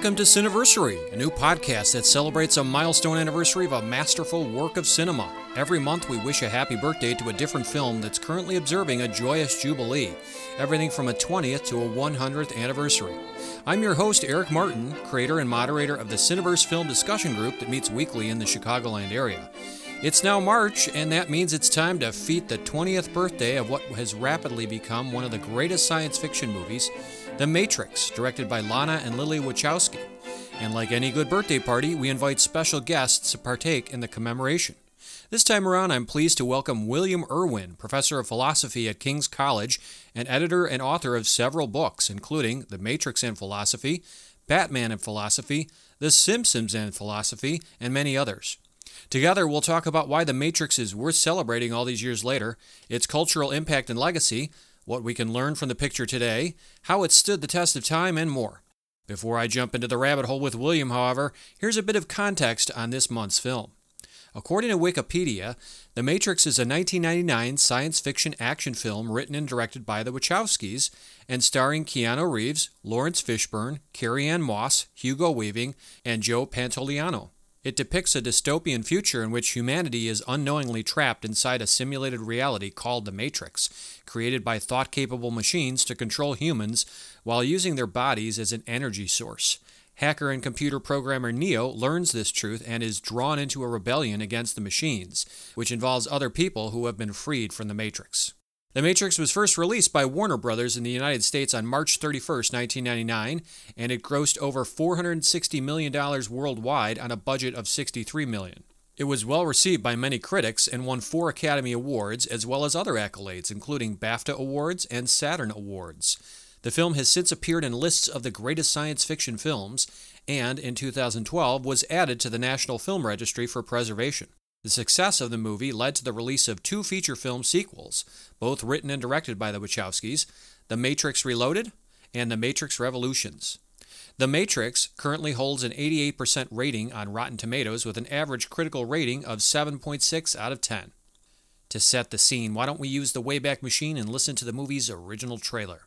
Welcome to Cineversary, a new podcast that celebrates a milestone anniversary of a masterful work of cinema. Every month, we wish a happy birthday to a different film that's currently observing a joyous jubilee, everything from a 20th to a 100th anniversary. I'm your host, Eric Martin, creator and moderator of the Cineverse Film Discussion Group that meets weekly in the Chicagoland area. It's now March, and that means it's time to feat the 20th birthday of what has rapidly become one of the greatest science fiction movies, The Matrix, directed by Lana and Lily Wachowski. And like any good birthday party, we invite special guests to partake in the commemoration. This time around, I'm pleased to welcome William Irwin, professor of philosophy at King's College and editor and author of several books, including The Matrix and Philosophy, Batman and Philosophy, The Simpsons and Philosophy, and many others. Together, we'll talk about why The Matrix is worth celebrating all these years later, its cultural impact and legacy, what we can learn from the picture today, how it stood the test of time, and more. Before I jump into the rabbit hole with William, however, here's a bit of context on this month's film. According to Wikipedia, The Matrix is a 1999 science fiction action film written and directed by the Wachowskis and starring Keanu Reeves, Laurence Fishburne, Carrie-Anne Moss, Hugo Weaving, and Joe Pantoliano. It depicts a dystopian future in which humanity is unknowingly trapped inside a simulated reality called the Matrix, created by thought capable machines to control humans while using their bodies as an energy source. Hacker and computer programmer Neo learns this truth and is drawn into a rebellion against the machines, which involves other people who have been freed from the Matrix. The Matrix was first released by Warner Brothers in the United States on March 31, 1999, and it grossed over $460 million worldwide on a budget of 63 million. It was well received by many critics and won four Academy Awards as well as other accolades, including BAFTA Awards and Saturn Awards. The film has since appeared in lists of the greatest science fiction films and, in 2012, was added to the National Film Registry for preservation. The success of the movie led to the release of two feature film sequels, both written and directed by the Wachowskis The Matrix Reloaded and The Matrix Revolutions. The Matrix currently holds an 88% rating on Rotten Tomatoes with an average critical rating of 7.6 out of 10. To set the scene, why don't we use the Wayback Machine and listen to the movie's original trailer?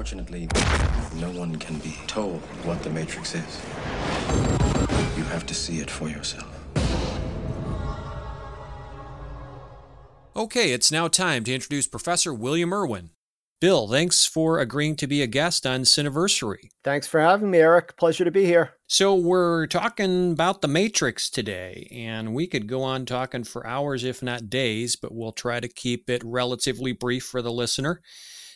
Unfortunately, no one can be told what the Matrix is. You have to see it for yourself. Okay, it's now time to introduce Professor William Irwin. Bill, thanks for agreeing to be a guest on Cineversary. Thanks for having me, Eric. Pleasure to be here. So, we're talking about The Matrix today, and we could go on talking for hours, if not days, but we'll try to keep it relatively brief for the listener.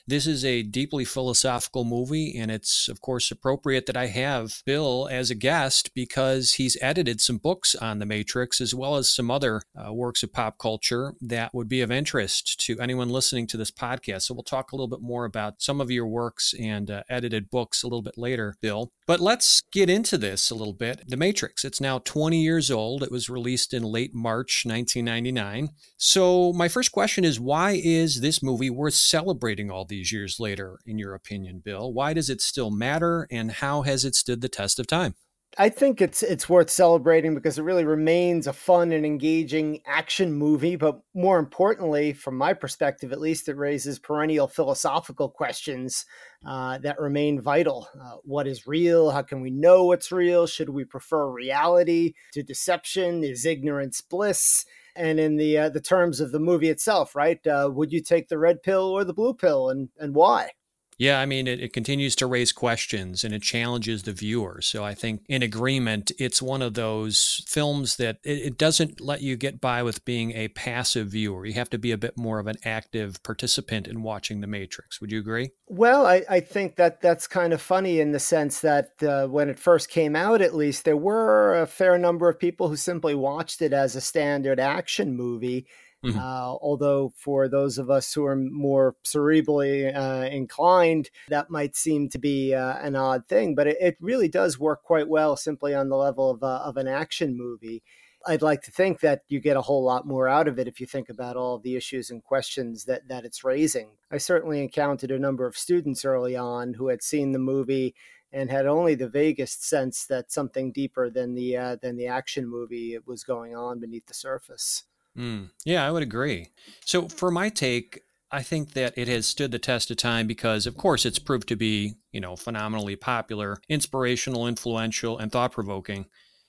This is a deeply philosophical movie, and it's, of course, appropriate that I have Bill as a guest because he's edited some books on The Matrix as well as some other uh, works of pop culture that would be of interest to anyone listening to this podcast. So we'll talk a little bit more about some of your works and uh, edited books a little bit later, Bill. But let's get into this a little bit. The Matrix, it's now 20 years old. It was released in late March 1999. So, my first question is why is this movie worth celebrating all these years later, in your opinion, Bill? Why does it still matter, and how has it stood the test of time? I think it's it's worth celebrating because it really remains a fun and engaging action movie, but more importantly, from my perspective at least, it raises perennial philosophical questions uh, that remain vital. Uh, what is real? How can we know what's real? Should we prefer reality to deception? Is ignorance bliss? And in the uh, the terms of the movie itself, right? Uh, would you take the red pill or the blue pill, and and why? Yeah, I mean, it, it, continues to raise questions and it challenges the viewer. So I think, in agreement, it's one of those films that it, it, doesn't let you get by with being a passive viewer. You have to be a bit more of an active participant in watching The Matrix. Would you agree? Well, I, I think that that's kind of funny in the sense that uh, when it first came out, at least, there were a fair number of people who simply watched it as a standard action movie Mm-hmm. Uh, although for those of us who are more cerebrally uh, inclined, that might seem to be uh, an odd thing, but it, it, really does work quite well simply on the level of, uh, of an action movie. I'd like to think that you get a whole lot more out of it if you think about all the issues and questions that, that it's raising. I certainly encountered a number of students early on who had seen the movie and had only the vaguest sense that something deeper than the uh, than the action movie was going on beneath the surface. Mm, yeah, I would agree. So, for my take, I think that it has stood the test of time because, of course, it's proved to be, you know, phenomenally popular, inspirational, influential, and thought provoking.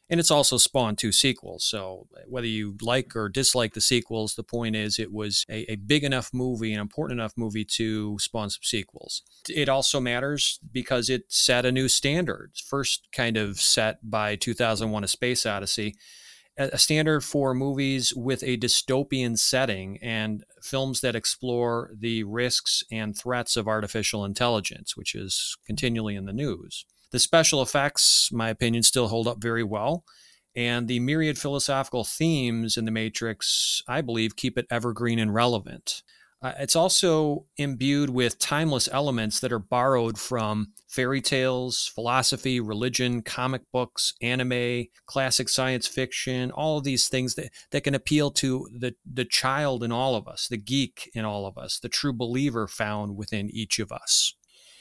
And it's also spawned two sequels. So, whether you like or dislike the sequels, the point is it was a, a big enough movie, an important enough movie to spawn some sequels. It also matters because it set a new standard, first kind of set by 2001 A Space Odyssey a standard for movies with a dystopian setting and films that explore the risks and threats of artificial intelligence, which is continually in the news. The special effects, my opinion, still hold up very well. And the myriad philosophical themes in The Matrix, I believe, keep it evergreen and relevant. Uh, it's also imbued with timeless elements that are borrowed from fairy tales, philosophy, religion, comic books, anime, classic science fiction, all of these things that, that can appeal to the, the child in all of us, the geek in all of us, the true believer found within each of us.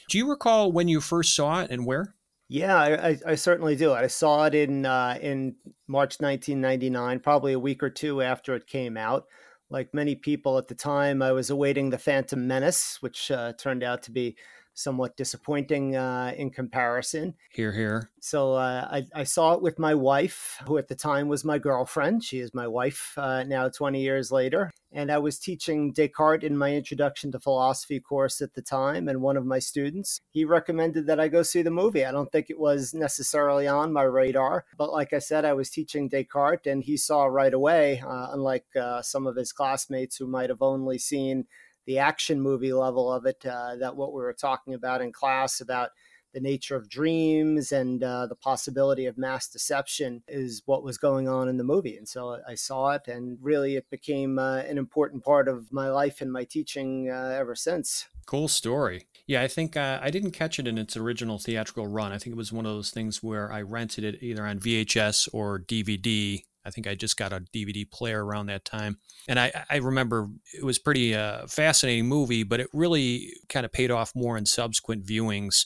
Do you recall when you first saw it and where? Yeah, I, I, certainly do. I saw it in uh, in March 1999, probably a week or two after it came out like many people at the time, I was awaiting The Phantom Menace, which uh, turned out to be somewhat disappointing uh, in comparison. Hear, hear. So uh, I, I, saw it with my wife, who at the time was my girlfriend. She is my wife uh, now, 20 years later. And I was teaching Descartes in my introduction to philosophy course at the time. And one of my students, he recommended that I go see the movie. I don't think it was necessarily on my radar. But like I said, I was teaching Descartes, and he saw right away, uh, unlike uh, some of his classmates who might have only seen the action movie level of it uh, that what we were talking about in class about the nature of dreams and uh, the possibility of mass deception is what was going on in the movie. And so I saw it, and really it became uh, an important part of my life and my teaching uh, ever since. Cool story. Yeah, I think uh, I didn't catch it in its original theatrical run. I think it was one of those things where I rented it either on VHS or DVD I think I just got a DVD player around that time. And I, I remember it was pretty uh, fascinating movie, but it really kind of paid off more in subsequent viewings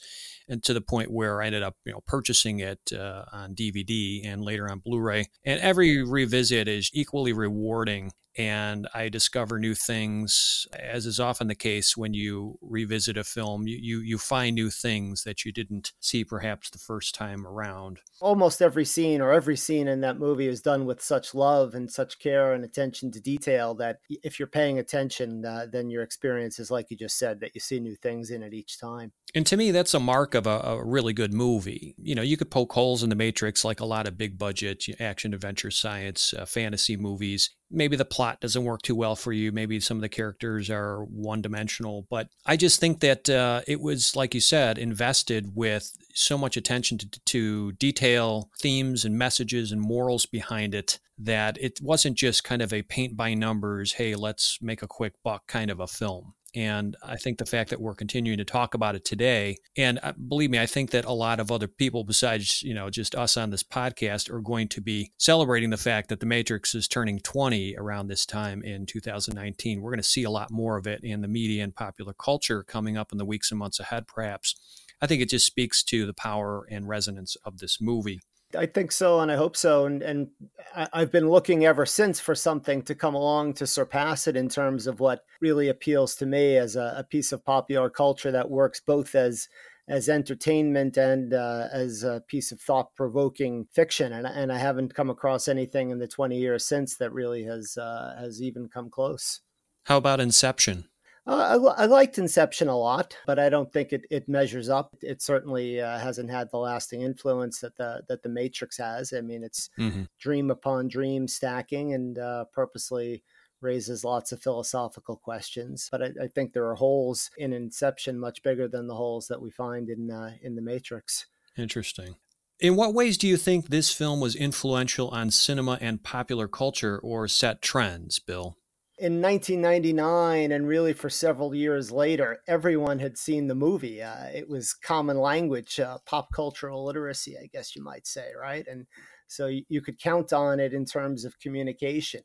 and to the point where I ended up, you know, purchasing it uh, on DVD and later on Blu-ray. And every revisit is equally rewarding and I discover new things. As is often the case when you revisit a film, you, you, you find new things that you didn't see perhaps the first time around. Almost every scene or every scene in that movie is done with such love and such care and attention to detail that if you're paying attention, uh, then your experience is like you just said, that you see new things in it each time. And to me, that's a mark of a, a, really good movie. You know, you could poke holes in the Matrix like a lot of big budget action, adventure, science, uh, fantasy movies. Maybe the plot doesn't work too well for you. Maybe some of the characters are one dimensional. But I just think that uh, it was, like you said, invested with so much attention to, to detail, themes, and messages and morals behind it that it wasn't just kind of a paint by numbers, hey, let's make a quick buck kind of a film. And I think the fact that we're continuing to talk about it today, and uh, believe me, I think that a lot of other people besides, you know, just us on this podcast are going to be celebrating the fact that The Matrix is turning 20 around this time in 2019. We're going to see a lot more of it in the media and popular culture coming up in the weeks and months ahead, perhaps. I think it just speaks to the power and resonance of this movie. I think so, and I hope so. And and I've been looking ever since for something to come along to surpass it in terms of what really appeals to me as a, a piece of popular culture that works both as as entertainment and uh, as a piece of thought provoking fiction. And and I haven't come across anything in the twenty years since that really has uh, has even come close. How about Inception? Uh, I, I, liked Inception a lot, but I don't think it, it measures up. It certainly uh, hasn't had the lasting influence that the that the Matrix has. I mean, it's mm-hmm. dream upon dream stacking and uh, purposely raises lots of philosophical questions. But I, I, think there are holes in Inception much bigger than the holes that we find in uh, in the Matrix. Interesting. In what ways do you think this film was influential on cinema and popular culture or set trends, Bill? In 1999 and really for several years later, everyone had seen the movie. Uh, it was common language, uh, pop cultural literacy, I guess you might say, right? And so you, you could count on it in terms of communication.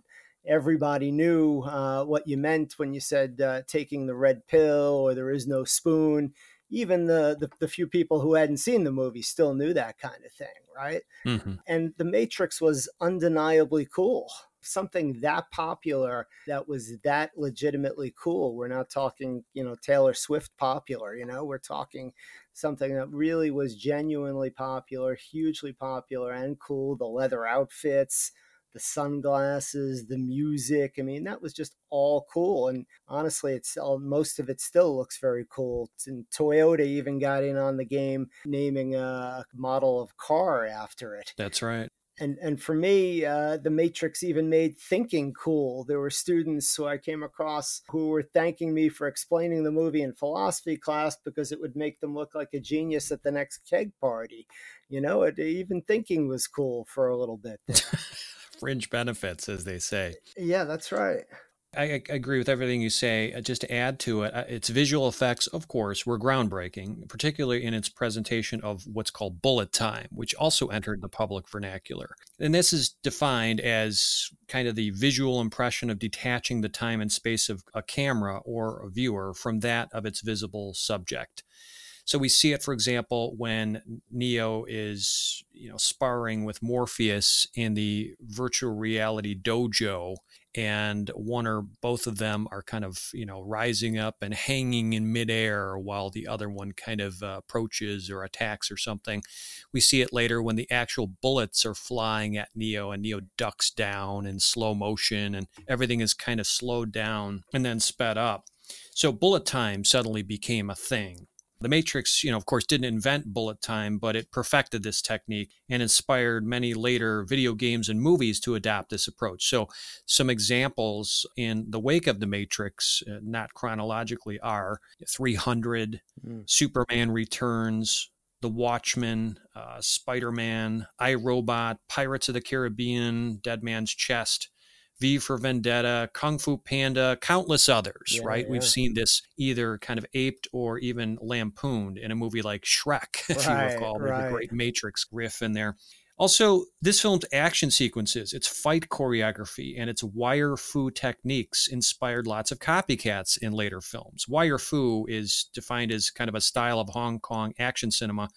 Everybody knew uh, what you meant when you said uh, taking the red pill or there is no spoon. Even the, the, the few people who hadn't seen the movie still knew that kind of thing, right? Mm-hmm. And The Matrix was undeniably cool something that popular that was that legitimately cool. We're not talking, you know, Taylor Swift popular, you know, we're talking something that really was genuinely popular, hugely popular and cool. The leather outfits, the sunglasses, the music. I mean, that was just all cool. And honestly, it's all, most of it still looks very cool. And Toyota even got in on the game, naming a model of car after it. That's right and and for me, uh, the Matrix even made thinking cool. There were students who I came across who were thanking me for explaining the movie in philosophy class because it would make them look like a genius at the next keg party. You know, it, even thinking was cool for a little bit. Fringe benefits, as they say. Yeah, that's right. I, agree with everything you say. Uh, just to add to it, uh, its visual effects, of course, were groundbreaking, particularly in its presentation of what's called bullet time, which also entered the public vernacular. And this is defined as kind of the visual impression of detaching the time and space of a camera or a viewer from that of its visible subject. So we see it, for example, when Neo is, you know, sparring with Morpheus in the virtual reality dojo and one or both of them are kind of you know rising up and hanging in midair while the other one kind of uh, approaches or attacks or something. We see it later when the actual bullets are flying at Neo and Neo ducks down in slow motion and everything is kind of slowed down and then sped up. So bullet time suddenly became a thing. The Matrix, you know, of course, didn't invent bullet time, but it perfected this technique and inspired many later video games and movies to adopt this approach. So, some examples in the wake of The Matrix, uh, not chronologically, are 300, mm. Superman Returns, The Watchmen, uh, Spider Man, I Robot, Pirates of the Caribbean, Dead Man's Chest, V for Vendetta, Kung Fu Panda, countless others, yeah, right? Yeah. We've seen this either kind of aped or even lampooned in a movie like Shrek, if right, you recall, right. the great Matrix riff in there. Also, this film's action sequences, its fight choreography, and its wire fu techniques inspired lots of copycats in later films. Wire fu is defined as kind of a style of Hong Kong action cinema.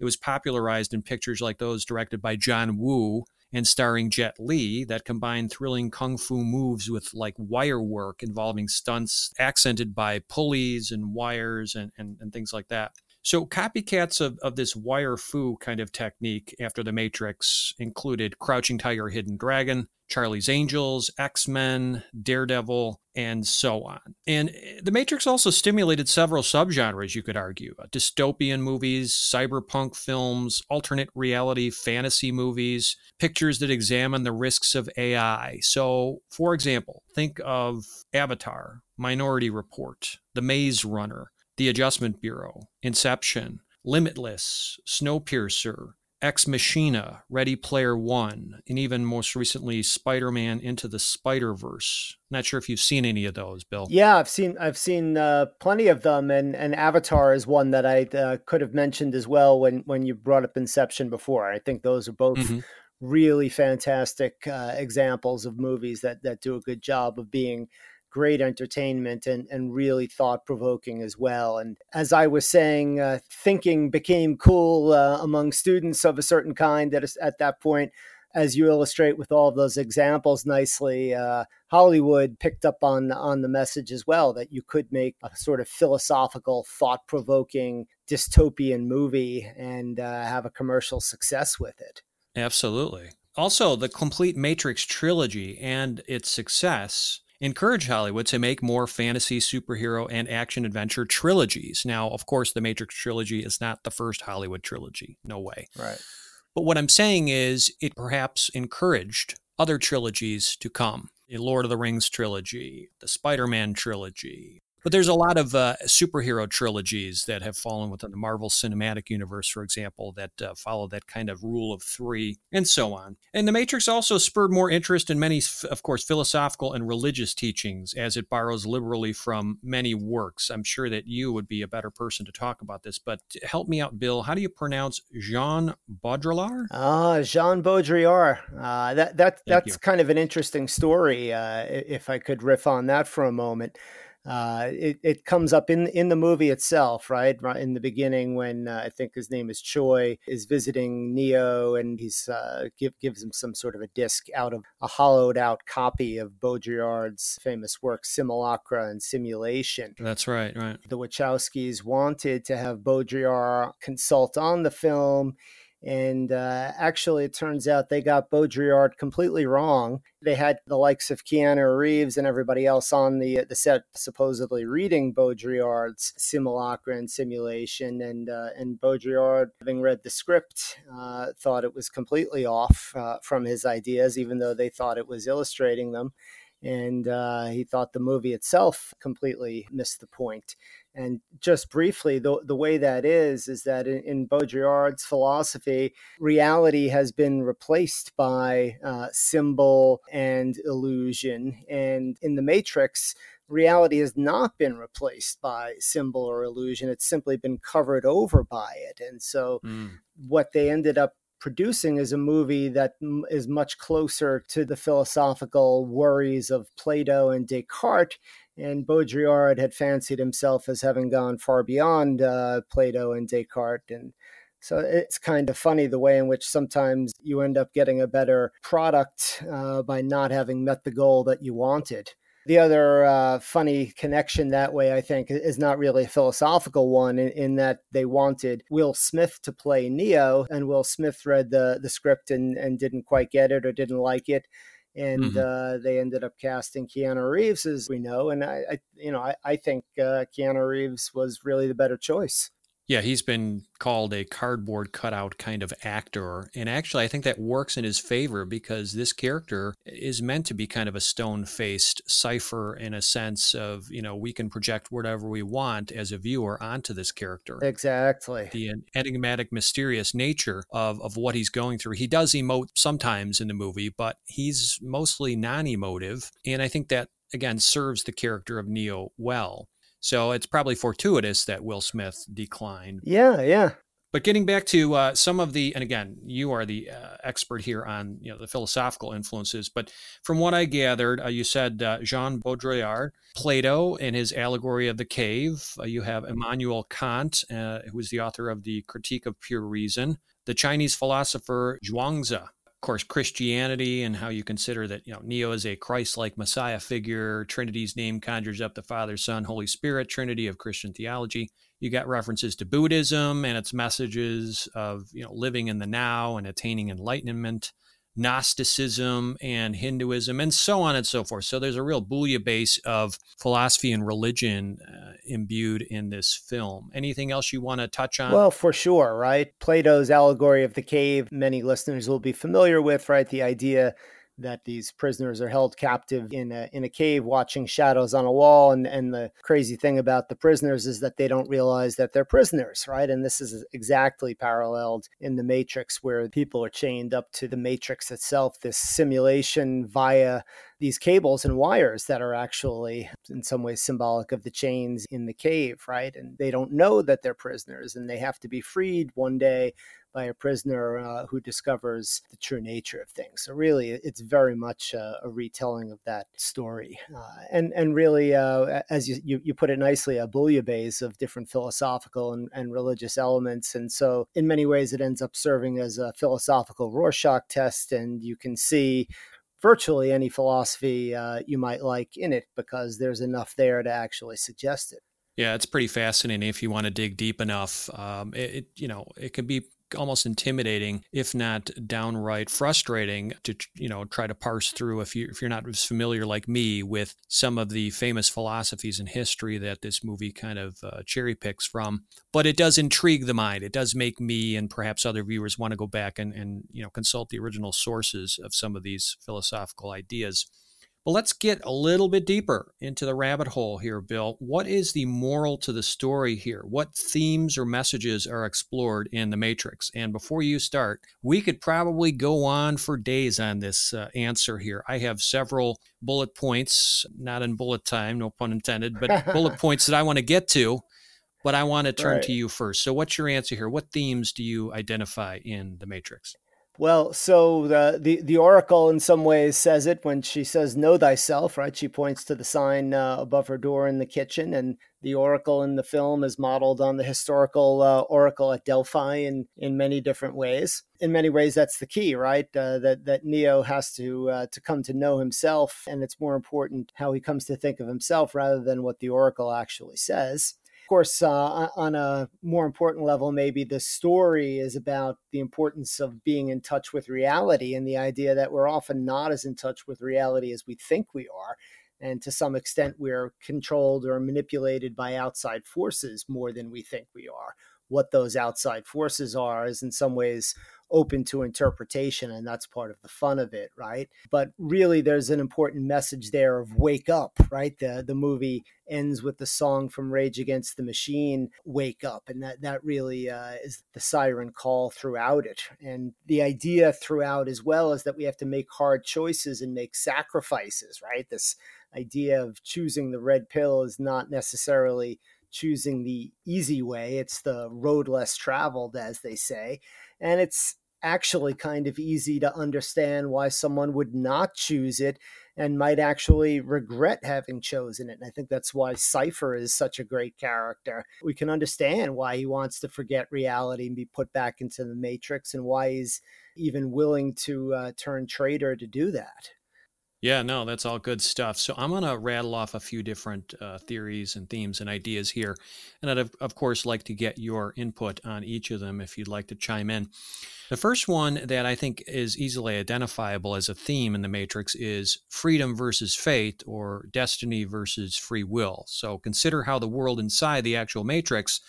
It was popularized in pictures like those directed by John Woo and starring Jet Li that combined thrilling kung fu moves with like wire work involving stunts accented by pulleys and wires and, and, and things like that. So, copycats of, of this wire fu kind of technique after The Matrix included Crouching Tiger, Hidden Dragon, Charlie's Angels, X Men, Daredevil, and so on. And eh, The Matrix also stimulated several subgenres, you could argue uh, dystopian movies, cyberpunk films, alternate reality fantasy movies, pictures that examine the risks of AI. So, for example, think of Avatar, Minority Report, The Maze Runner. The Adjustment Bureau, Inception, Limitless, Snowpiercer, Ex Machina, Ready Player One, and even most recently Spider Man Into the Spider Verse. Not sure if you've seen any of those, Bill. Yeah, I've seen I've seen uh, plenty of them, and, and Avatar is one that I uh, could have mentioned as well when when you brought up Inception before. I think those are both. Mm-hmm. Really fantastic uh, examples of movies that that do a good job of being great entertainment and, and really thought provoking as well. And as I was saying, uh, thinking became cool uh, among students of a certain kind at, at that point. As you illustrate with all those examples nicely, uh, Hollywood picked up on on the message as well that you could make a sort of philosophical, thought provoking dystopian movie and uh, have a commercial success with it. Absolutely. Also, the complete Matrix trilogy and its success encourage Hollywood to make more fantasy, superhero, and action adventure trilogies. Now, of course, the Matrix trilogy is not the first Hollywood trilogy. No way. Right. But what I'm saying is it perhaps encouraged other trilogies to come. The Lord of the Rings trilogy, the Spider Man trilogy, but there's a lot of uh, superhero trilogies that have fallen within the Marvel Cinematic Universe, for example, that uh, follow that kind of rule of three, and so on. And The Matrix also spurred more interest in many, of course, philosophical and religious teachings, as it borrows liberally from many works. I'm sure that you would be a better person to talk about this, but help me out, Bill. How do you pronounce Jean Baudrillard? Ah, Jean Baudrillard. Uh, that that that's kind of an interesting story. Uh, if I could riff on that for a moment. Uh, it, it comes up in in the movie itself, right? Right in the beginning, when uh, I think his name is Choi is visiting Neo, and he's uh, give, gives him some sort of a disc out of a hollowed out copy of Baudrillard's famous work Simulacra and Simulation. That's right, right. The Wachowskis wanted to have Baudrillard consult on the film and uh, actually, it turns out they got Baudrillard completely wrong. They had the likes of Keanu Reeves and everybody else on the the set supposedly reading Baudrillard's simulacra and simulation, and uh, and Baudrillard, having read the script, uh, thought it was completely off uh, from his ideas, even though they thought it was illustrating them and uh, he thought the movie itself completely missed the point. And just briefly, the, the way that is, is that in, in Baudrillard's philosophy, reality has been replaced by uh, symbol and illusion. And in The Matrix, reality has not been replaced by symbol or illusion. It's simply been covered over by it. And so, mm. what they ended up producing is a movie that is much closer to the philosophical worries of Plato and Descartes. And Baudrillard had fancied himself as having gone far beyond uh, Plato and Descartes. And so it's kind of funny the way in which sometimes you end up getting a better product uh, by not having met the goal that you wanted. The other uh, funny connection that way, I think, is not really a philosophical one in, in, that they wanted Will Smith to play Neo, and Will Smith read the, the script and, and didn't quite get it or didn't like it. And mm-hmm. uh, they ended up casting Keanu Reeves, as we know. And I, I you know, I, I think uh, Keanu Reeves was really the better choice. Yeah, he's been called a cardboard cutout kind of actor. And actually, I think that works in his favor because this character is meant to be kind of a stone faced cipher in a sense of, you know, we can project whatever we want as a viewer onto this character. Exactly. The enigmatic, mysterious nature of, of what he's going through. He does emote sometimes in the movie, but he's mostly non emotive. And I think that, again, serves the character of Neo well. So it's probably fortuitous that Will Smith declined. Yeah, yeah. But getting back to uh, some of the, and again, you are the uh, expert here on you know the philosophical influences. But from what I gathered, uh, you said uh, Jean Baudrillard, Plato in his allegory of the cave. Uh, you have Immanuel Kant, uh, who is the author of the Critique of Pure Reason. The Chinese philosopher Zhuangzi, course, Christianity and how you consider that, you know, Neo is a Christ like Messiah figure. Trinity's name conjures up the Father, Son, Holy Spirit, Trinity of Christian theology. You got references to Buddhism and its messages of, you know, living in the now and attaining enlightenment. Gnosticism and Hinduism, and so on and so forth. So there's a real bouillabaisse of philosophy and religion uh, imbued in this film. Anything else you want to touch on? Well, for sure, right? Plato's allegory of the cave, many listeners will be familiar with, right? The idea that these prisoners are held captive in a in a cave watching shadows on a wall. And and the crazy thing about the prisoners is that they don't realize that they're prisoners right? And this is exactly paralleled in the matrix where people are chained up to the matrix itself this simulation via these cables and wires that are actually in some ways symbolic of the chains in the cave right? And they don't know that they're prisoners and they have to be freed one day by a prisoner uh, who discovers the true nature of things. So really, it's very much a, a retelling of that story, uh, and and really, uh, as you, you, you put it nicely, a bouillabaisse of different philosophical and, and religious elements. And so, in many ways, it ends up serving as a philosophical Rorschach test, and you can see virtually any philosophy uh, you might like in it because there's enough there to actually suggest it. Yeah, it's pretty fascinating if you want to dig deep enough. Um, it, it, you know, it can be almost intimidating, if not downright frustrating, to you know try to parse through if you if you're not as familiar like me with some of the famous philosophies and history that this movie kind of uh, cherry picks from. But it does intrigue the mind. It does make me and perhaps other viewers want to go back and and you know consult the original sources of some of these philosophical ideas. But let's get a little bit deeper into the rabbit hole here, Bill. What is the moral to the story here? What themes or messages are explored in The Matrix? And before you start, we could probably go on for days on this uh, answer here. I have several bullet points, not in bullet time, no pun intended, but bullet points that I want to get to. But I want to turn right. to you first. So, what's your answer here? What themes do you identify in The Matrix? Well, so the, the, the oracle in some ways says it when she says "Know thyself." Right? She points to the sign uh, above her door in the kitchen, and the oracle in the film is modeled on the historical uh, oracle at Delphi in in many different ways. In many ways, that's the key, right? Uh, that that Neo has to uh, to come to know himself, and it's more important how he comes to think of himself rather than what the oracle actually says. Of course, uh, on a more important level, maybe the story is about the importance of being in touch with reality and the idea that we're often not as in touch with reality as we think we are. And to some extent, we're controlled or manipulated by outside forces more than we think we are. What those outside forces are is in some ways open to interpretation and that's part of the fun of it right? But really there's an important message there of wake up right? The the movie ends with the song from rage against the machine wake up and that that really uh, is the siren call throughout it. And the idea throughout as well is that we have to make hard choices and make sacrifices right? This idea of choosing the red pill is not necessarily choosing the easy way it's the road less traveled as they say and it's actually kind of easy to understand why someone would not choose it and might actually regret having chosen it. And I think that's why Cypher is such a great character. We can understand why he wants to forget reality and be put back into the Matrix and why he's even willing to uh, turn traitor to do that. Yeah, no, that's all good stuff. So I'm going to rattle off a few different uh, theories and themes and ideas here. And I'd, of, of course, like to get your input on each of them if you'd like to chime in. The first one that I think is easily identifiable as a theme in the Matrix is freedom versus fate or destiny versus free will. So consider how the world inside the actual Matrix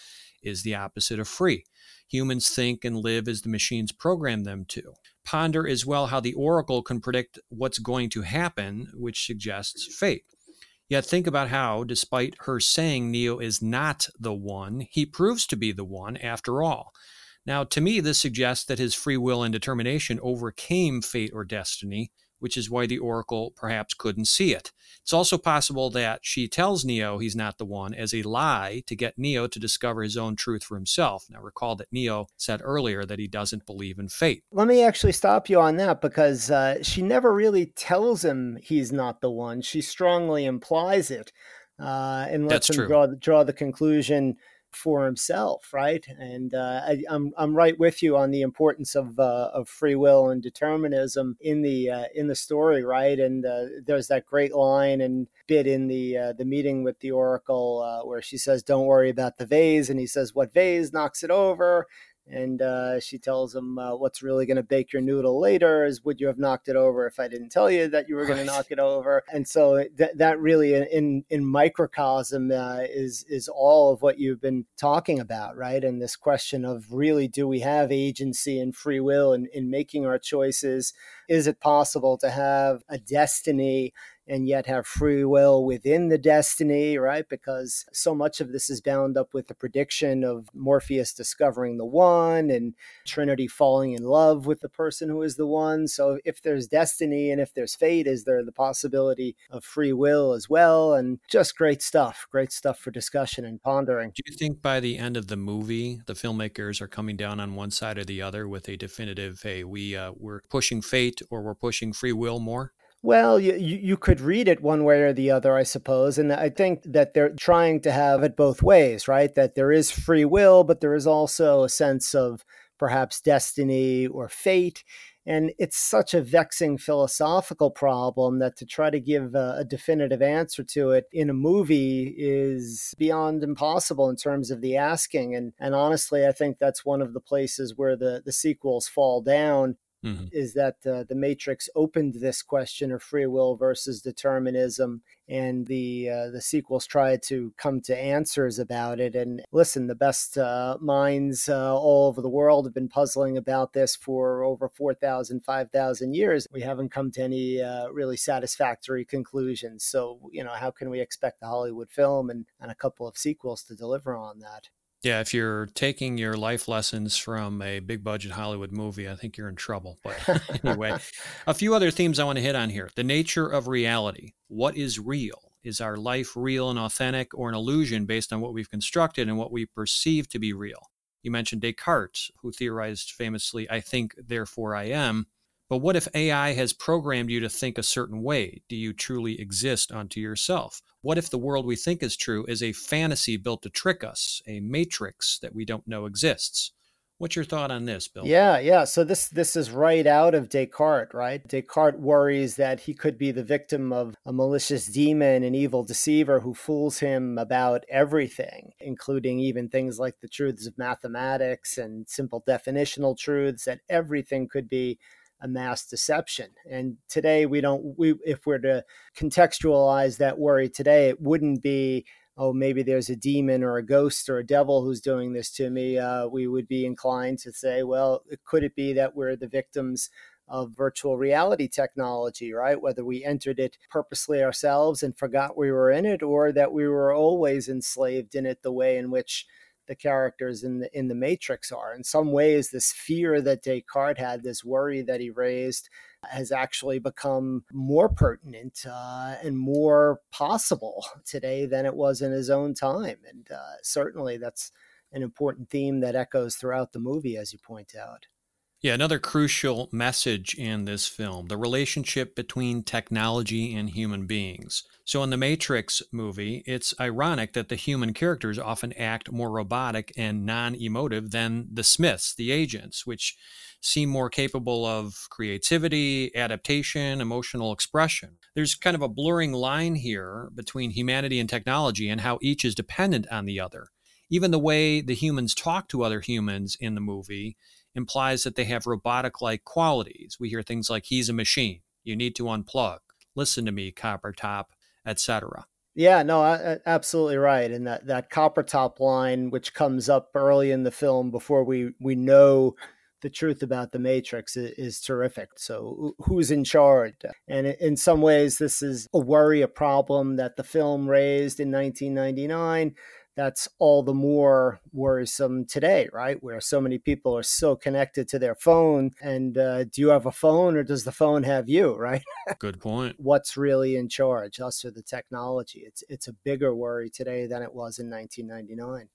is the opposite of free. Humans think and live as the machines program them to ponder as well how the oracle can predict what's going to happen, which suggests fate. Yet think about how, despite her saying Neo is not the one, he proves to be the one after all. Now, to me, this suggests that his free will and determination overcame fate or destiny, which is why the Oracle perhaps couldn't see it. It's also possible that she tells Neo he's not the one as a lie to get Neo to discover his own truth for himself. Now, recall that Neo said earlier that he doesn't believe in fate. Let me actually stop you on that because uh, she never really tells him he's not the one. She strongly implies it uh, and lets That's him true. draw, draw the conclusion for himself, right? And uh, I, am I'm, I'm right with you on the importance of uh, of free will and determinism in the uh, in the story, right? And uh, there's that great line and bit in the uh, the meeting with the oracle uh, where she says, "Don't worry about the vase," and he says, "What vase?" Knocks it over, and uh, she tells him uh, what's really going to bake your noodle later is would you have knocked it over if I didn't tell you that you were going to knock it over? And so that that really in in microcosm uh, is is all of what you've been talking about, right? And this question of really do we have agency and free will in, in making our choices? Is it possible to have a destiny and yet have free will within the destiny, right? Because so much of this is bound up with the prediction of Morpheus discovering the one and Trinity falling in love with the person who is the one. So if there's destiny and if there's fate, is there the possibility of free will as well? And just great stuff, great stuff for discussion and pondering. Do you think by the end of the movie, the filmmakers are coming down on one side or the other with a definitive, hey, we uh, we're pushing fate or we're pushing free will more? Well, you, you could read it one way or the other, I suppose. And I think that they're trying to have it both ways, right? That there is free will, but there is also a sense of perhaps destiny or fate. And it's such a vexing philosophical problem that to try to give a, a, definitive answer to it in a movie is beyond impossible in terms of the asking. And, and honestly, I think that's one of the places where the, the sequels fall down mm-hmm. is that uh, the Matrix opened this question of free will versus determinism, and the uh, the sequels tried to come to answers about it. And listen, the best uh, minds uh, all over the world have been puzzling about this for over 4,000, 5,000 years. We haven't come to any uh, really satisfactory conclusions. So, you know, how can we expect the Hollywood film and, and a couple of sequels to deliver on that? Yeah, if you're taking your life lessons from a big budget Hollywood movie, I think you're in trouble. But anyway, a few other themes I want to hit on here. The nature of reality. What is real? Is our life real and authentic or an illusion based on what we've constructed and what we perceive to be real? You mentioned Descartes, who theorized famously, I think, therefore I am. But what if AI has programmed you to think a certain way? Do you truly exist unto yourself? What if the world we think is true is a fantasy built to trick us, a matrix that we don't know exists? What's your thought on this, Bill? Yeah, yeah. So this this is right out of Descartes, right? Descartes worries that he could be the victim of a malicious demon, an evil deceiver who fools him about everything, including even things like the truths of mathematics and simple definitional truths. That everything could be a mass deception. And today we don't we if we're to contextualize that worry today, it wouldn't be oh maybe there's a demon or a ghost or a devil who's doing this to me. Uh, we would be inclined to say, well, could it be that we're the victims of virtual reality technology, right? Whether we entered it purposely ourselves and forgot we were in it, or that we were always enslaved in it the way in which the characters in the in the Matrix are. In some ways, this fear that Descartes had, this worry that he raised, has actually become more pertinent uh, and more possible today than it was in his own time. And uh, certainly, that's an important theme that echoes throughout the movie, as you point out. Yeah, another crucial message in this film the relationship between technology and human beings. So, in the Matrix movie, it's ironic that the human characters often act more robotic and non emotive than the Smiths, the agents, which seem more capable of creativity, adaptation, emotional expression. There's kind of a blurring line here between humanity and technology and how each is dependent on the other. Even the way the humans talk to other humans in the movie implies that they have robotic like qualities. We hear things like, he's a machine, you need to unplug, listen to me, copper top, etc. Yeah, no, absolutely right. And that, that copper top line, which comes up early in the film before we, we know the truth about the Matrix is, terrific. So, who's in charge? And in some ways, this is a worry, a problem that the film raised in 1999 that's all the more worrisome today, right? Where so many people are so connected to their phone. And uh, do you have a phone or does the phone have you, right? Good point. What's really in charge, us or the technology? It's, it's a bigger worry today than it was in 1999.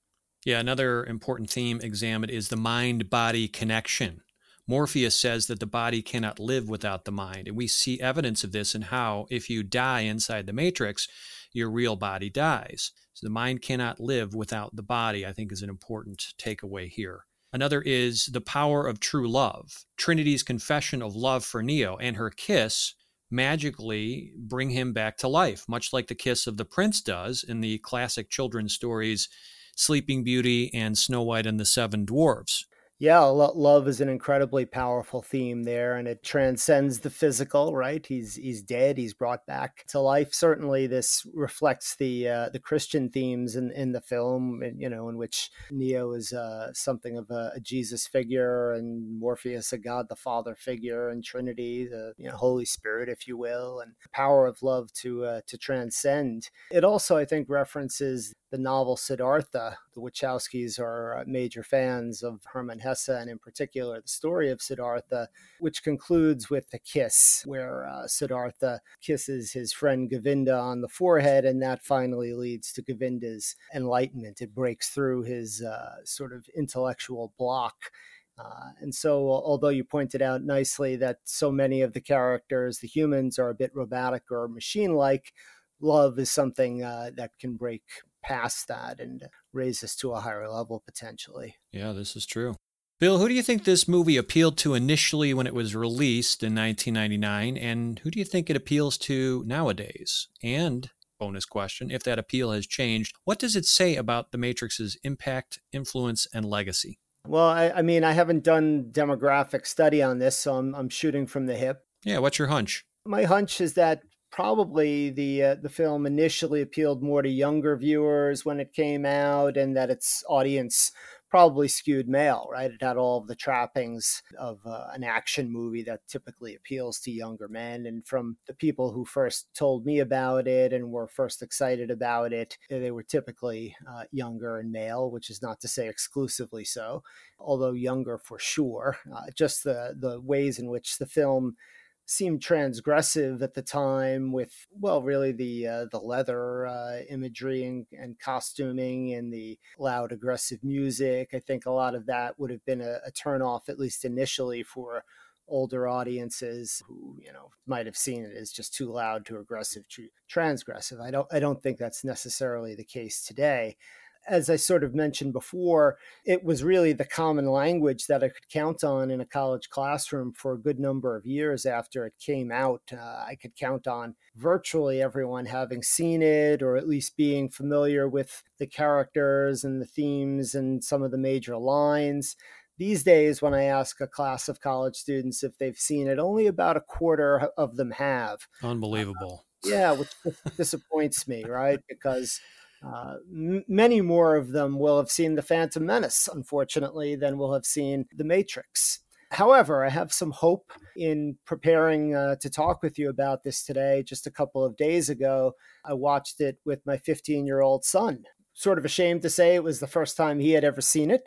Yeah, another important theme examined is the mind body connection. Morpheus says that the body cannot live without the mind. And we see evidence of this in how, if you die inside the matrix, your real body dies. So the mind cannot live without the body, I think is an important takeaway here. Another is the power of true love. Trinity's confession of love for Neo and her kiss magically bring him back to life, much like the kiss of the prince does in the classic children's stories Sleeping Beauty and Snow White and the Seven Dwarfs yeah, love is an incredibly powerful theme there, and it transcends the physical. Right? He's he's dead. He's brought back to life. Certainly, this reflects the uh, the Christian themes in, in the film. You know, in which Neo is uh, something of a, a, Jesus figure, and Morpheus a God the Father figure, and Trinity, the you know, Holy Spirit, if you will, and the power of love to uh, to transcend. It also, I think, references the novel Siddhartha. The Wachowskis are uh, major fans of Hermann Hesse, and in particular, the story of Siddhartha, which concludes with the kiss, where uh, Siddhartha kisses his friend Govinda on the forehead, and that finally leads to Govinda's enlightenment. It breaks through his uh, sort of intellectual block. Uh, and so, although you pointed out nicely that so many of the characters, the humans, are a bit robotic or machine like, love is something uh, that can break past that and raise us to a higher level potentially. Yeah, this is true. Bill, who do you think this movie appealed to initially when it was released in 1999, and who do you think it appeals to nowadays? And bonus question, if that appeal has changed, what does it say about The Matrix's impact, influence, and legacy? Well, I, I mean, I haven't done demographic study on this, so I'm, I'm shooting from the hip. Yeah, what's your hunch? My hunch is that probably the uh, the film initially appealed more to younger viewers when it came out, and that its audience probably skewed male. Right, it had all of the trappings of uh, an action movie that typically appeals to younger men. And from the people who first told me about it and were first excited about it, they were typically uh, younger and male, which is not to say exclusively so, although younger for sure. Uh, just the the ways in which the film seemed transgressive at the time with well really the uh, the leather uh, imagery and, and, costuming and the loud aggressive music. I think a lot of that would have been a, a turn off at least initially for older audiences who you know might have seen it as just too loud too aggressive too transgressive. I don't i don't think that's necessarily the case today as I sort of mentioned before, it was really the common language that I could count on in a college classroom for a good number of years after it came out. Uh, I could count on virtually everyone having seen it or at least being familiar with the characters and the themes and some of the major lines. These days, when I ask a class of college students if they've seen it, only about a quarter of them have. Unbelievable. Uh, yeah, which disappoints me, right? Because uh, m- many more of them will have seen The Phantom Menace, unfortunately, than will have seen The Matrix. However, I have some hope in preparing uh, to talk with you about this today. Just a couple of days ago, I watched it with my 15 year old son. Sort of ashamed to say it was the first time he had ever seen it.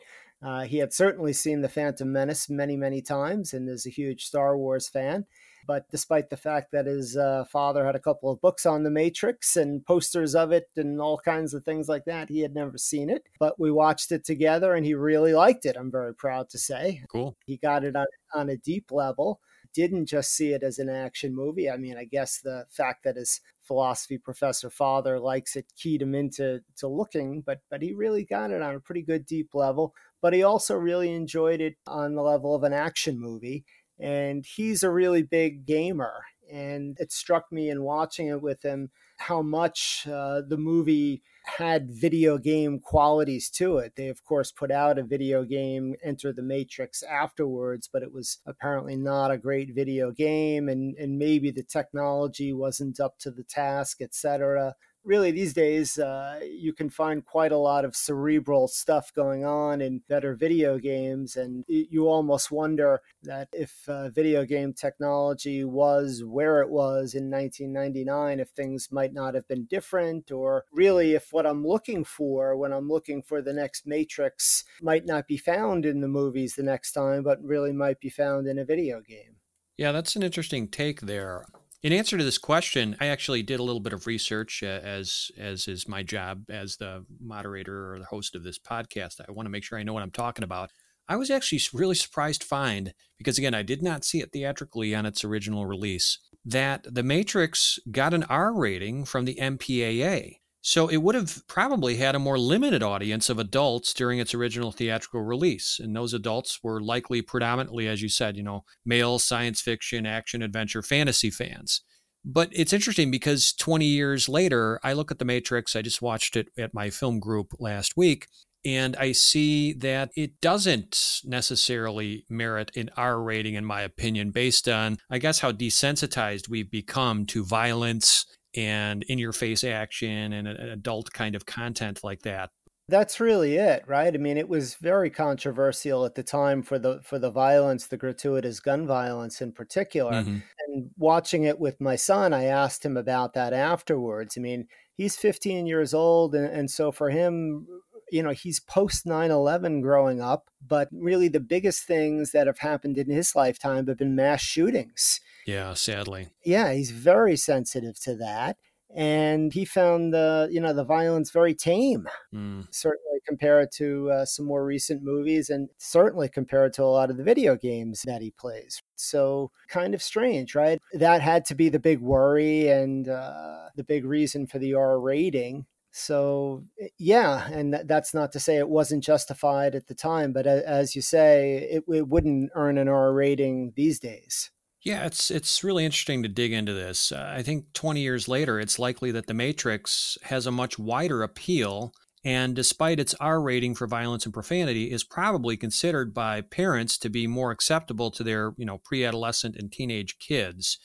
Uh, he had certainly seen The Phantom Menace many, many times and is a huge Star Wars fan. But despite the fact that his uh, father had a couple of books on the Matrix and posters of it and all kinds of things like that, he had never seen it. But we watched it together and he really liked it, I'm very proud to say. Cool. He got it on, on a deep level didn't just see it as an action movie. I mean, I guess the fact that his philosophy professor father likes it keyed him into to looking, but but he really got it on a pretty good deep level. But he also really enjoyed it on the level of an action movie and he's a really big gamer. And it struck me in watching it with him how much uh, the movie had video game qualities to it. They, of course, put out a video game, Enter the Matrix, afterwards, but it was apparently not a great video game, and, and maybe the technology wasn't up to the task, etc really these days uh, you can find quite a lot of cerebral stuff going on in better video games and you almost wonder that if uh, video game technology was where it was in 1999 if things might not have been different or really if what i'm looking for when i'm looking for the next matrix might not be found in the movies the next time but really might be found in a video game. Yeah that's an interesting take there in answer to this question, I actually did a little bit of research, uh, as as is my job as the moderator or the host of this podcast. I want to make sure I know what I'm talking about. I was actually really surprised to find because again, I did not see it theatrically on its original release. that The Matrix got an R rating from the MPAA. So it would have probably had a more limited audience of adults during its original theatrical release. And those adults were likely predominantly, as you said, you know, male science fiction, action, adventure, fantasy fans. But it's interesting because 20 years later, I look at The Matrix. I just watched it at my film group last week. And I see that it doesn't necessarily merit an R rating, in my opinion, based on, I guess, how desensitized we've become to violence and in your face action and an adult kind of content like that. That's really it, right? I mean, it was very controversial at the time for the for the violence, the gratuitous gun violence in particular. Mm-hmm. And watching it with my son, I asked him about that afterwards. I mean, he's 15 years old, and, and so for him, you know, he's post 9 11 growing up, but really the biggest things that have happened in his lifetime have been mass shootings. Yeah, sadly. Yeah, he's very sensitive to that. And he found the, you know, the violence very tame, mm. certainly compared to uh, some more recent movies and certainly compared to a lot of the video games that he plays. So kind of strange, right? That had to be the big worry and uh, the big reason for the R rating so eh, yeah, and that's not to say it wasn't justified at the time, but as you say, it, it wouldn't earn an R rating these days. Yeah, it's it's really interesting to dig into this. Uh, I think 20 years later, it's likely that The Matrix has a much wider appeal, and despite its R rating for violence and profanity, is probably considered by parents to be more acceptable to their you know pre-adolescent and teenage kids.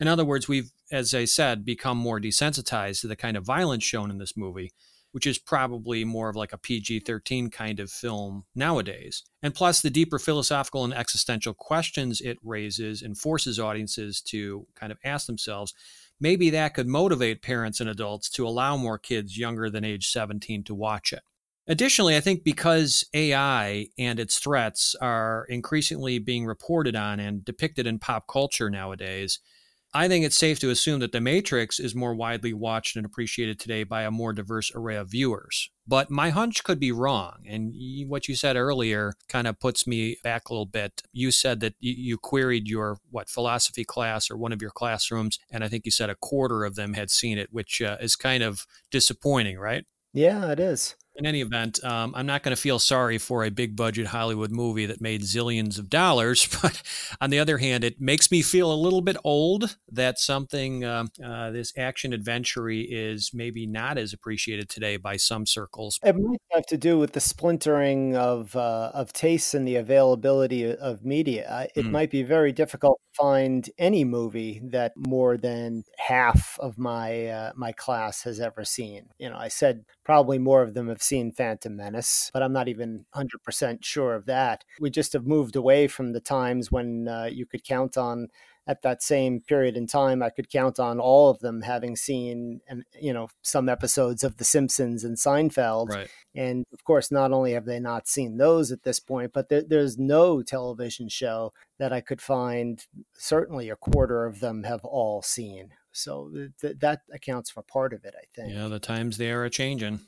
In other words, we've, as I said, become more desensitized to the kind of violence shown in this movie, which is probably more of like a PG 13 kind of film nowadays. And plus, the deeper philosophical and existential questions it raises and forces audiences to kind of ask themselves maybe that could motivate parents and adults to allow more kids younger than age 17 to watch it. Additionally, I think because AI and its threats are increasingly being reported on and depicted in pop culture nowadays, I think it's safe to assume that The Matrix is more widely watched and appreciated today by a more diverse array of viewers. But my hunch could be wrong. And what you said earlier kind of puts me back a little bit. You said that you queried your, what, philosophy class or one of your classrooms, and I think you said a quarter of them had seen it, which uh, is kind of disappointing, right? Yeah, it is in any event, um, I'm not going to feel sorry for a big budget Hollywood movie that made zillions of dollars. But on the other hand, it makes me feel a little bit old that something, uh, uh, this action adventure is maybe not as appreciated today by some circles. It might have to do with the splintering of, uh, of tastes and the availability of media. It mm. might be very difficult to find any movie that more than half of my, uh, my class has ever seen. You know, I said probably more of them have seen Phantom Menace, but I'm not even 100% sure of that. We just have moved away from the times when uh, you could count on at that same period in time, I could count on all of them having seen, and you know, some episodes of The Simpsons and Seinfeld. Right. And of course, not only have they not seen those at this point, but there, there's no television show that I could find. Certainly, a quarter of them have all seen. So th- that accounts for part of it, I think. Yeah, the times they are a changing.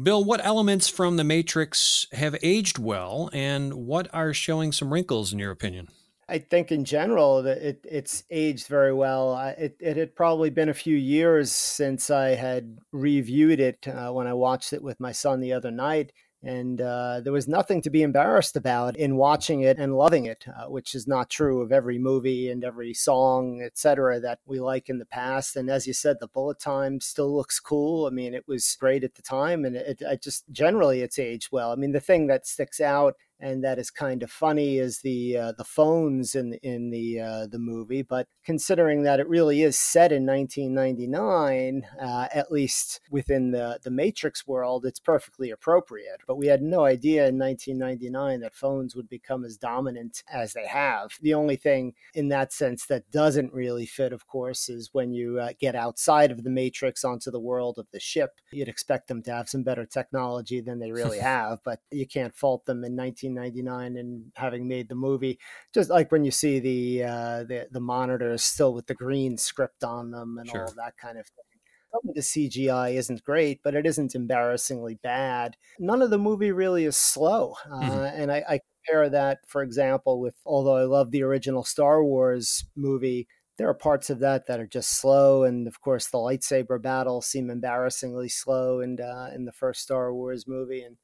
Bill, what elements from The Matrix have aged well, and what are showing some wrinkles, in your opinion? I think in general that it, it's aged very well. It, it had probably been a few years since I had reviewed it uh, when I watched it with my son the other night and uh, there was nothing to be embarrassed about in watching it and loving it, uh, which is not true of every movie and every song, etc., that we like in the past. And as you said, the bullet time still looks cool. I mean, it was great at the time, and it, it just generally it's aged well. I mean, the thing that sticks out and that is kind of funny is the uh, the phones in in the uh, the movie. But considering that it really is set in 1999, uh, at least within the the Matrix world, it's perfectly appropriate. But we had no idea in 1999 that phones would become as dominant as they have. The only thing in that sense that doesn't really fit, of course, is when you uh, get outside of the Matrix onto the world of the ship. You'd expect them to have some better technology than they really have, but you can't fault them in 19 1999 and having made the movie, just like when you see the uh, the, the monitors still with the green script on them and sure. all that kind of thing. Some of the CGI isn't great, but it isn't embarrassingly bad. None of the movie really is slow, uh, mm-hmm. and I, I compare that, for example, with although I love the original Star Wars movie, there are parts of that that are just slow, and of course the lightsaber battles seem embarrassingly slow in uh, in the first Star Wars movie, and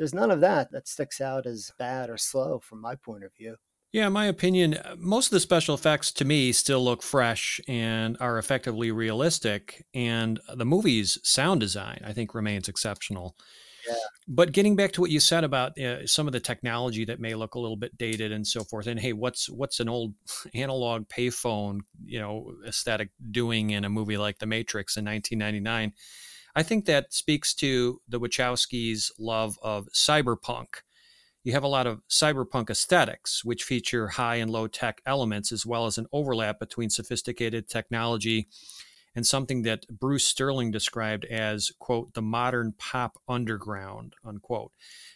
there's none of that that sticks out as bad or slow from my point of view. Yeah, in my opinion, most of the special effects to me still look fresh and are effectively realistic, and the movie's sound design I think remains exceptional. Yeah. But getting back to what you said about uh, some of the technology that may look a little bit dated and so forth, and hey, what's what's an old analog payphone, you know, aesthetic doing in a movie like The Matrix in 1999? I think that speaks to the Wachowskis' love of cyberpunk. You have a lot of cyberpunk aesthetics, which feature high and low tech elements, as well as an overlap between sophisticated technology and something that Bruce Sterling described as, quote, the modern pop underground, unquote.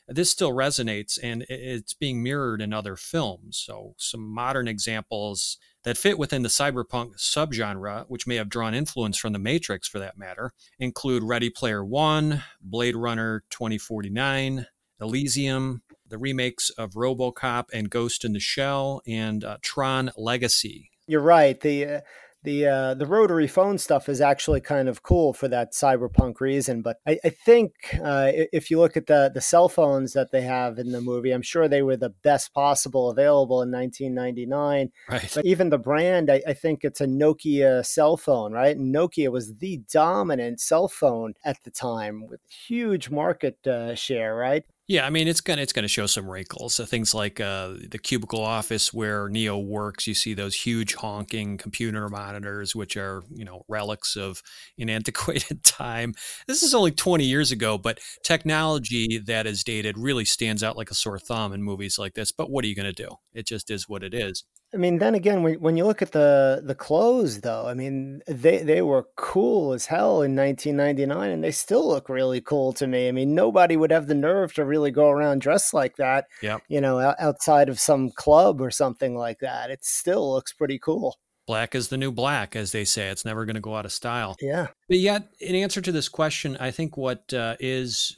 This still resonates and it's being mirrored in other films. So, some modern examples that fit within the cyberpunk subgenre, which may have drawn influence from The Matrix for that matter, include Ready Player One, Blade Runner 2049, Elysium, the remakes of Robocop and Ghost in the Shell, and uh, Tron Legacy. You're right. The uh, the uh, the rotary phone stuff is actually kind of cool for that cyberpunk reason. But I, I think uh, if you look at the the cell phones that they have in the movie, I'm sure they were the best possible available in 1999. Right. But even the brand, I, I think it's a Nokia cell phone, right? And Nokia was the dominant cell phone at the time with huge market uh, share, right? Yeah, I mean it's gonna it's gonna show some wrinkles. So things like uh, the cubicle office where Neo works, you see those huge honking computer monitors, which are you know relics of an antiquated time. This is only twenty years ago, but technology that is dated really stands out like a sore thumb in movies like this. But what are you gonna do? It just is what it is. I mean, then again, when, when you look at the the clothes, though, I mean, they they were cool as hell in 1999, and they still look really cool to me. I mean, nobody would have the nerve to really go around dressed like that. Yeah, you know, outside of some club or something like that. It still looks pretty cool. Black is the new black, as they say. It's never going to go out of style. Yeah. But yet, in answer to this question, I think what uh, is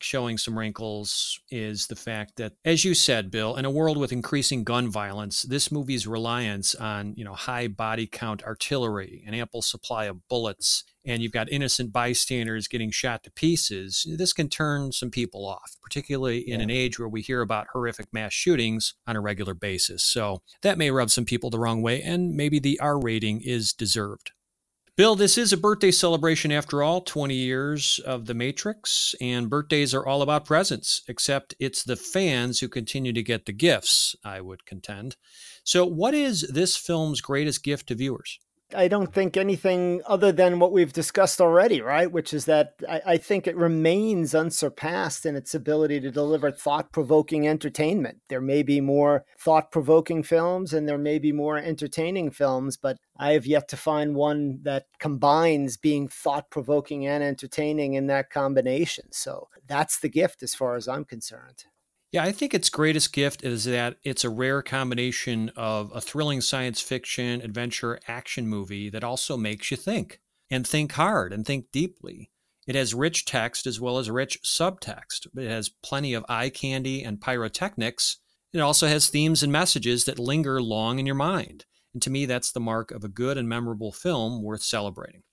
showing some wrinkles is the fact that, as you said, Bill, in a world with increasing gun violence, this movie's reliance on you know high body count artillery, an ample supply of bullets, and you've got innocent bystanders getting shot to pieces. This can turn some people off, particularly in yeah. an age where we hear about horrific mass shootings on a regular basis. So that may rub some people the wrong way, and maybe the R rating is deserved. Bill, this is a birthday celebration after all 20 years of The Matrix, and birthdays are all about presents, except it's the fans who continue to get the gifts, I would contend. So, what is this film's greatest gift to viewers? I don't think anything other than what we've discussed already, right? Which is that I, I think it remains unsurpassed in its ability to deliver thought provoking entertainment. There may be more thought provoking films and there may be more entertaining films, but I have yet to find one that combines being thought provoking and entertaining in that combination. So that's the gift as far as I'm concerned. Yeah, I think its greatest gift is that it's a rare combination of a thrilling science fiction, adventure, action movie that also makes you think and think hard and think deeply. It has rich text as well as rich subtext. It has plenty of eye candy and pyrotechnics. It also has themes and messages that linger long in your mind. And to me, that's the mark of a good and memorable film worth celebrating.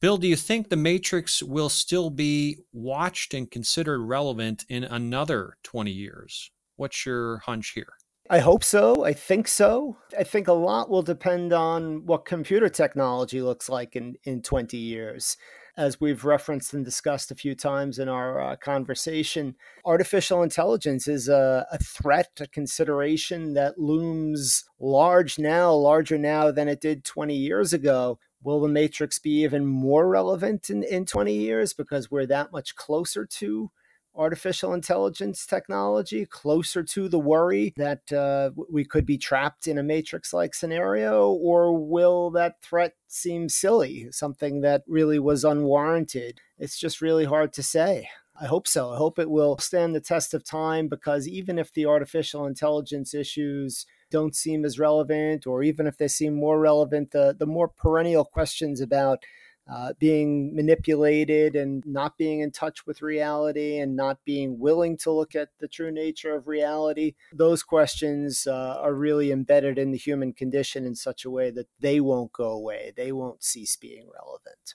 Bill, do you think The Matrix will still be watched and considered relevant in another 20 years? What's your hunch here? I hope so. I think so. I think a lot will depend on what computer technology looks like in, in 20 years. As we've referenced and discussed a few times in our uh, conversation, artificial intelligence is a, a threat, a consideration that looms large now, larger now than it did 20 years ago will the matrix be even more relevant in, in 20 years because we're that much closer to artificial intelligence technology closer to the worry that uh, we could be trapped in a matrix like scenario? Or will that threat seem silly something that really was unwarranted? It's just really hard to say. I hope so. I hope it will stand the test of time because even if the artificial intelligence issues don't seem as relevant, or even if they seem more relevant, the, the more perennial questions about uh, being manipulated and not being in touch with reality and not being willing to look at the true nature of reality. Those questions uh, are really embedded in the human condition in such a way that they won't go away, they won't cease being relevant.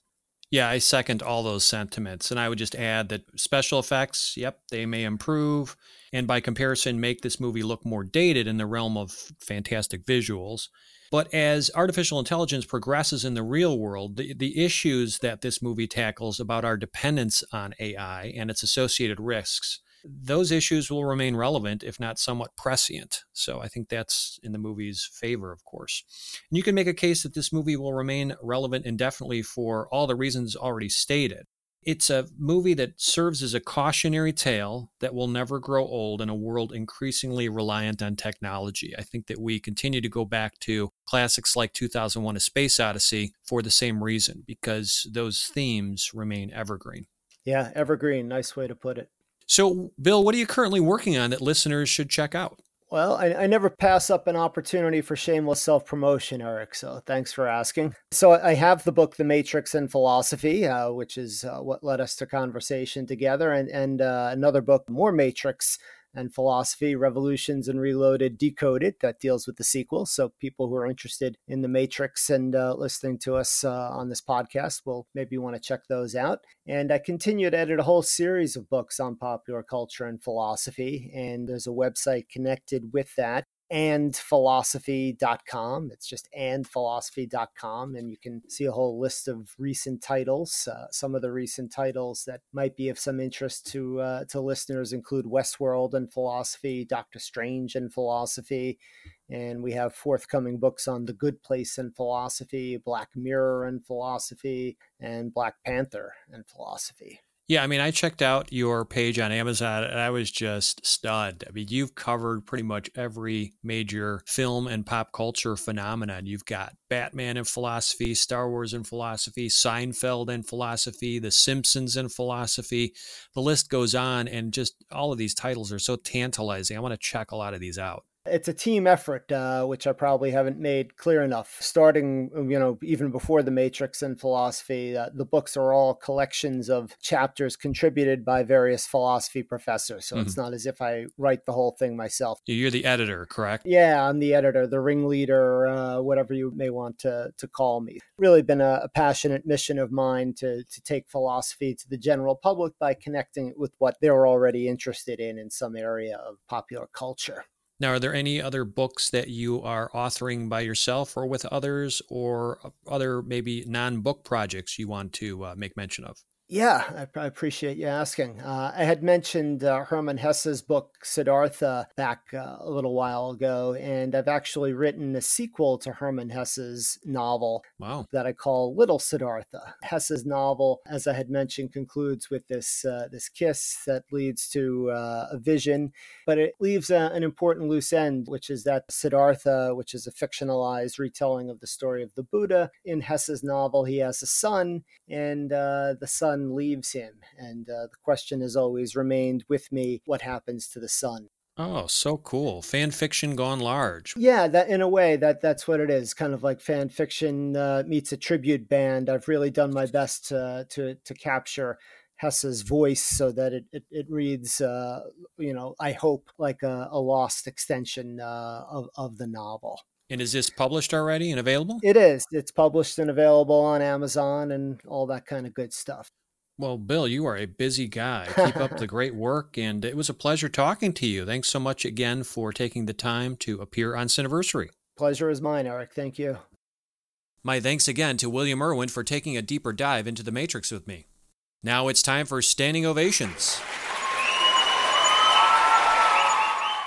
Yeah, I second all those sentiments. And I would just add that special effects, yep, they may improve. And by comparison, make this movie look more dated in the realm of fantastic visuals. But as artificial intelligence progresses in the real world, the, the issues that this movie tackles about our dependence on AI and its associated risks, those issues will remain relevant, if not somewhat prescient. So I think that's in the movie's favor, of course. And you can make a case that this movie will remain relevant indefinitely for all the reasons already stated. It's a movie that serves as a cautionary tale that will never grow old in a world increasingly reliant on technology. I think that we continue to go back to classics like 2001 A Space Odyssey for the same reason, because those themes remain evergreen. Yeah, evergreen. Nice way to put it. So, Bill, what are you currently working on that listeners should check out? Well, I, I, never pass up an opportunity for shameless self promotion, Eric. So thanks for asking. So I have the book, The Matrix and Philosophy, uh, which is uh, what led us to conversation together, and, and uh, another book, More Matrix and philosophy, Revolutions and Reloaded Decoded, that deals with the sequel. So people who are interested in the Matrix and uh, listening to us uh, on this podcast will maybe want to check those out. And I continue to edit a whole series of books on popular culture and philosophy. And there's a website connected with that andphilosophy.com. It's just andphilosophy.com, and you can see a whole list of recent titles. Uh, some of the recent titles that might be of some interest to uh, to listeners include Westworld and philosophy, Doctor Strange and philosophy, and we have forthcoming books on The Good Place and philosophy, Black Mirror and philosophy, and Black Panther and philosophy. Yeah, I mean, I checked out your page on Amazon and I was just stunned. I mean, you've covered pretty much every major film and pop culture phenomenon. You've got Batman and philosophy, Star Wars and philosophy, Seinfeld and philosophy, The Simpsons and philosophy. The list goes on, and just all of these titles are so tantalizing. I want to check a lot of these out. It's a team effort, uh, which I probably haven't made clear enough. Starting, you know, even before the Matrix and philosophy, uh, the books are all collections of chapters contributed by various philosophy professors. So mm-hmm. it's not as if I write the whole thing myself. You're the editor, correct? Yeah, I'm the editor, the ringleader, uh, whatever you may want to to call me. Really been a, a passionate mission of mine to to take philosophy to the general public by connecting it with what they're already interested in in some area of popular culture. Now, are there any other books that you are authoring by yourself or with others, or other maybe non book projects you want to uh, make mention of? Yeah, I, appreciate you asking. Uh, I had mentioned uh, Hermann Hesse's book Siddhartha back uh, a little while ago, and I've actually written a sequel to Hermann Hesse's novel wow. that I call Little Siddhartha. Hesse's novel, as I had mentioned, concludes with this uh, this kiss that leads to uh, a vision, but it leaves a, an important loose end, which is that Siddhartha, which is a fictionalized retelling of the story of the Buddha. In Hesse's novel, he has a son, and uh, the son son leaves him. And uh, the question has always remained with me what happens to the son? Oh, so cool. Fan fiction gone large. Yeah, that in a way that that's what it is. Kind of like fan fiction uh, meets a tribute band. I've really done my best to to, to capture Hesse's voice so that it, it, it reads, uh, you know, I hope like a, a lost extension uh, of, of the novel. And is this published already and available? It is. It's published and available on Amazon and all that kind of good stuff. Well, Bill, you are a busy guy. Keep up the great work, and it was a pleasure talking to you. Thanks so much again for taking the time to appear on Cineversary. Pleasure is mine, Eric. Thank you. My thanks again to William Irwin for taking a deeper dive into the Matrix with me. Now it's time for standing ovations.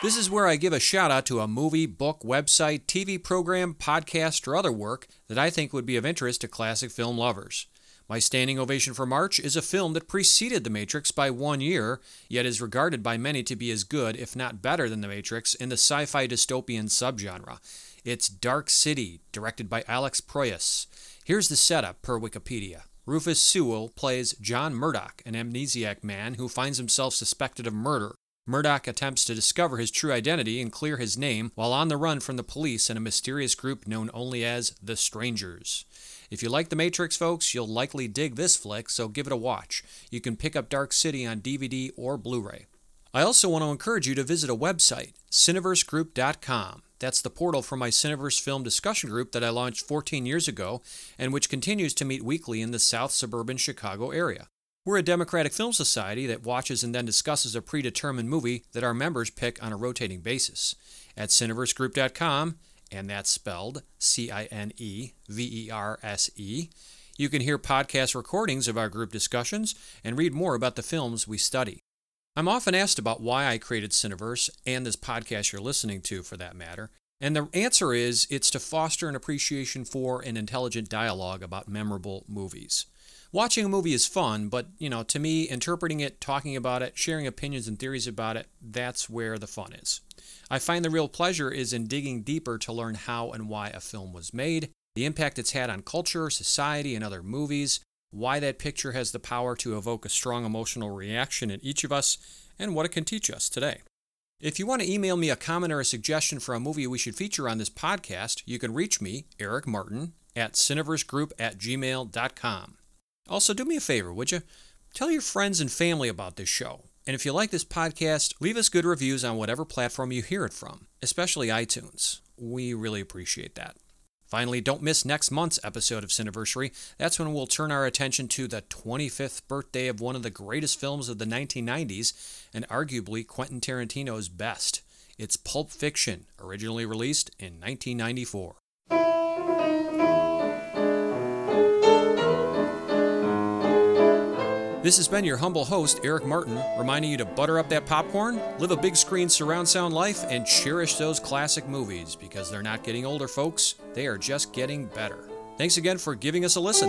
This is where I give a shout out to a movie, book, website, TV program, podcast, or other work that I think would be of interest to classic film lovers. My standing ovation for March is a film that preceded The Matrix by one year, yet is regarded by many to be as good, if not better, than The Matrix in the sci fi dystopian subgenre. It's Dark City, directed by Alex Proyas. Here's the setup per Wikipedia. Rufus Sewell plays John Murdoch, an amnesiac man who finds himself suspected of murder. Murdoch attempts to discover his true identity and clear his name while on the run from the police and a mysterious group known only as the Strangers. If you like The Matrix, folks, you'll likely dig this flick, so give it a watch. You can pick up Dark City on DVD or Blu ray. I also want to encourage you to visit a website, cineversegroup.com. That's the portal for my Cineverse film discussion group that I launched 14 years ago and which continues to meet weekly in the South suburban Chicago area. We're a democratic film society that watches and then discusses a predetermined movie that our members pick on a rotating basis. At cineversegroup.com, and that's spelled C I N E V E R S E, you can hear podcast recordings of our group discussions and read more about the films we study. I'm often asked about why I created Cineverse and this podcast you're listening to, for that matter. And the answer is it's to foster an appreciation for an intelligent dialogue about memorable movies. Watching a movie is fun, but you know, to me, interpreting it, talking about it, sharing opinions and theories about it, that's where the fun is. I find the real pleasure is in digging deeper to learn how and why a film was made, the impact it's had on culture, society, and other movies, why that picture has the power to evoke a strong emotional reaction in each of us, and what it can teach us today. If you want to email me a comment or a suggestion for a movie we should feature on this podcast, you can reach me, Eric Martin, at cineversegroup at gmail.com. Also, do me a favor, would you? Tell your friends and family about this show. And if you like this podcast, leave us good reviews on whatever platform you hear it from, especially iTunes. We really appreciate that. Finally, don't miss next month's episode of Cineversary. That's when we'll turn our attention to the 25th birthday of one of the greatest films of the 1990s, and arguably Quentin Tarantino's best. It's Pulp Fiction, originally released in 1994. This has been your humble host, Eric Martin, reminding you to butter up that popcorn, live a big screen surround sound life, and cherish those classic movies because they're not getting older, folks. They are just getting better. Thanks again for giving us a listen.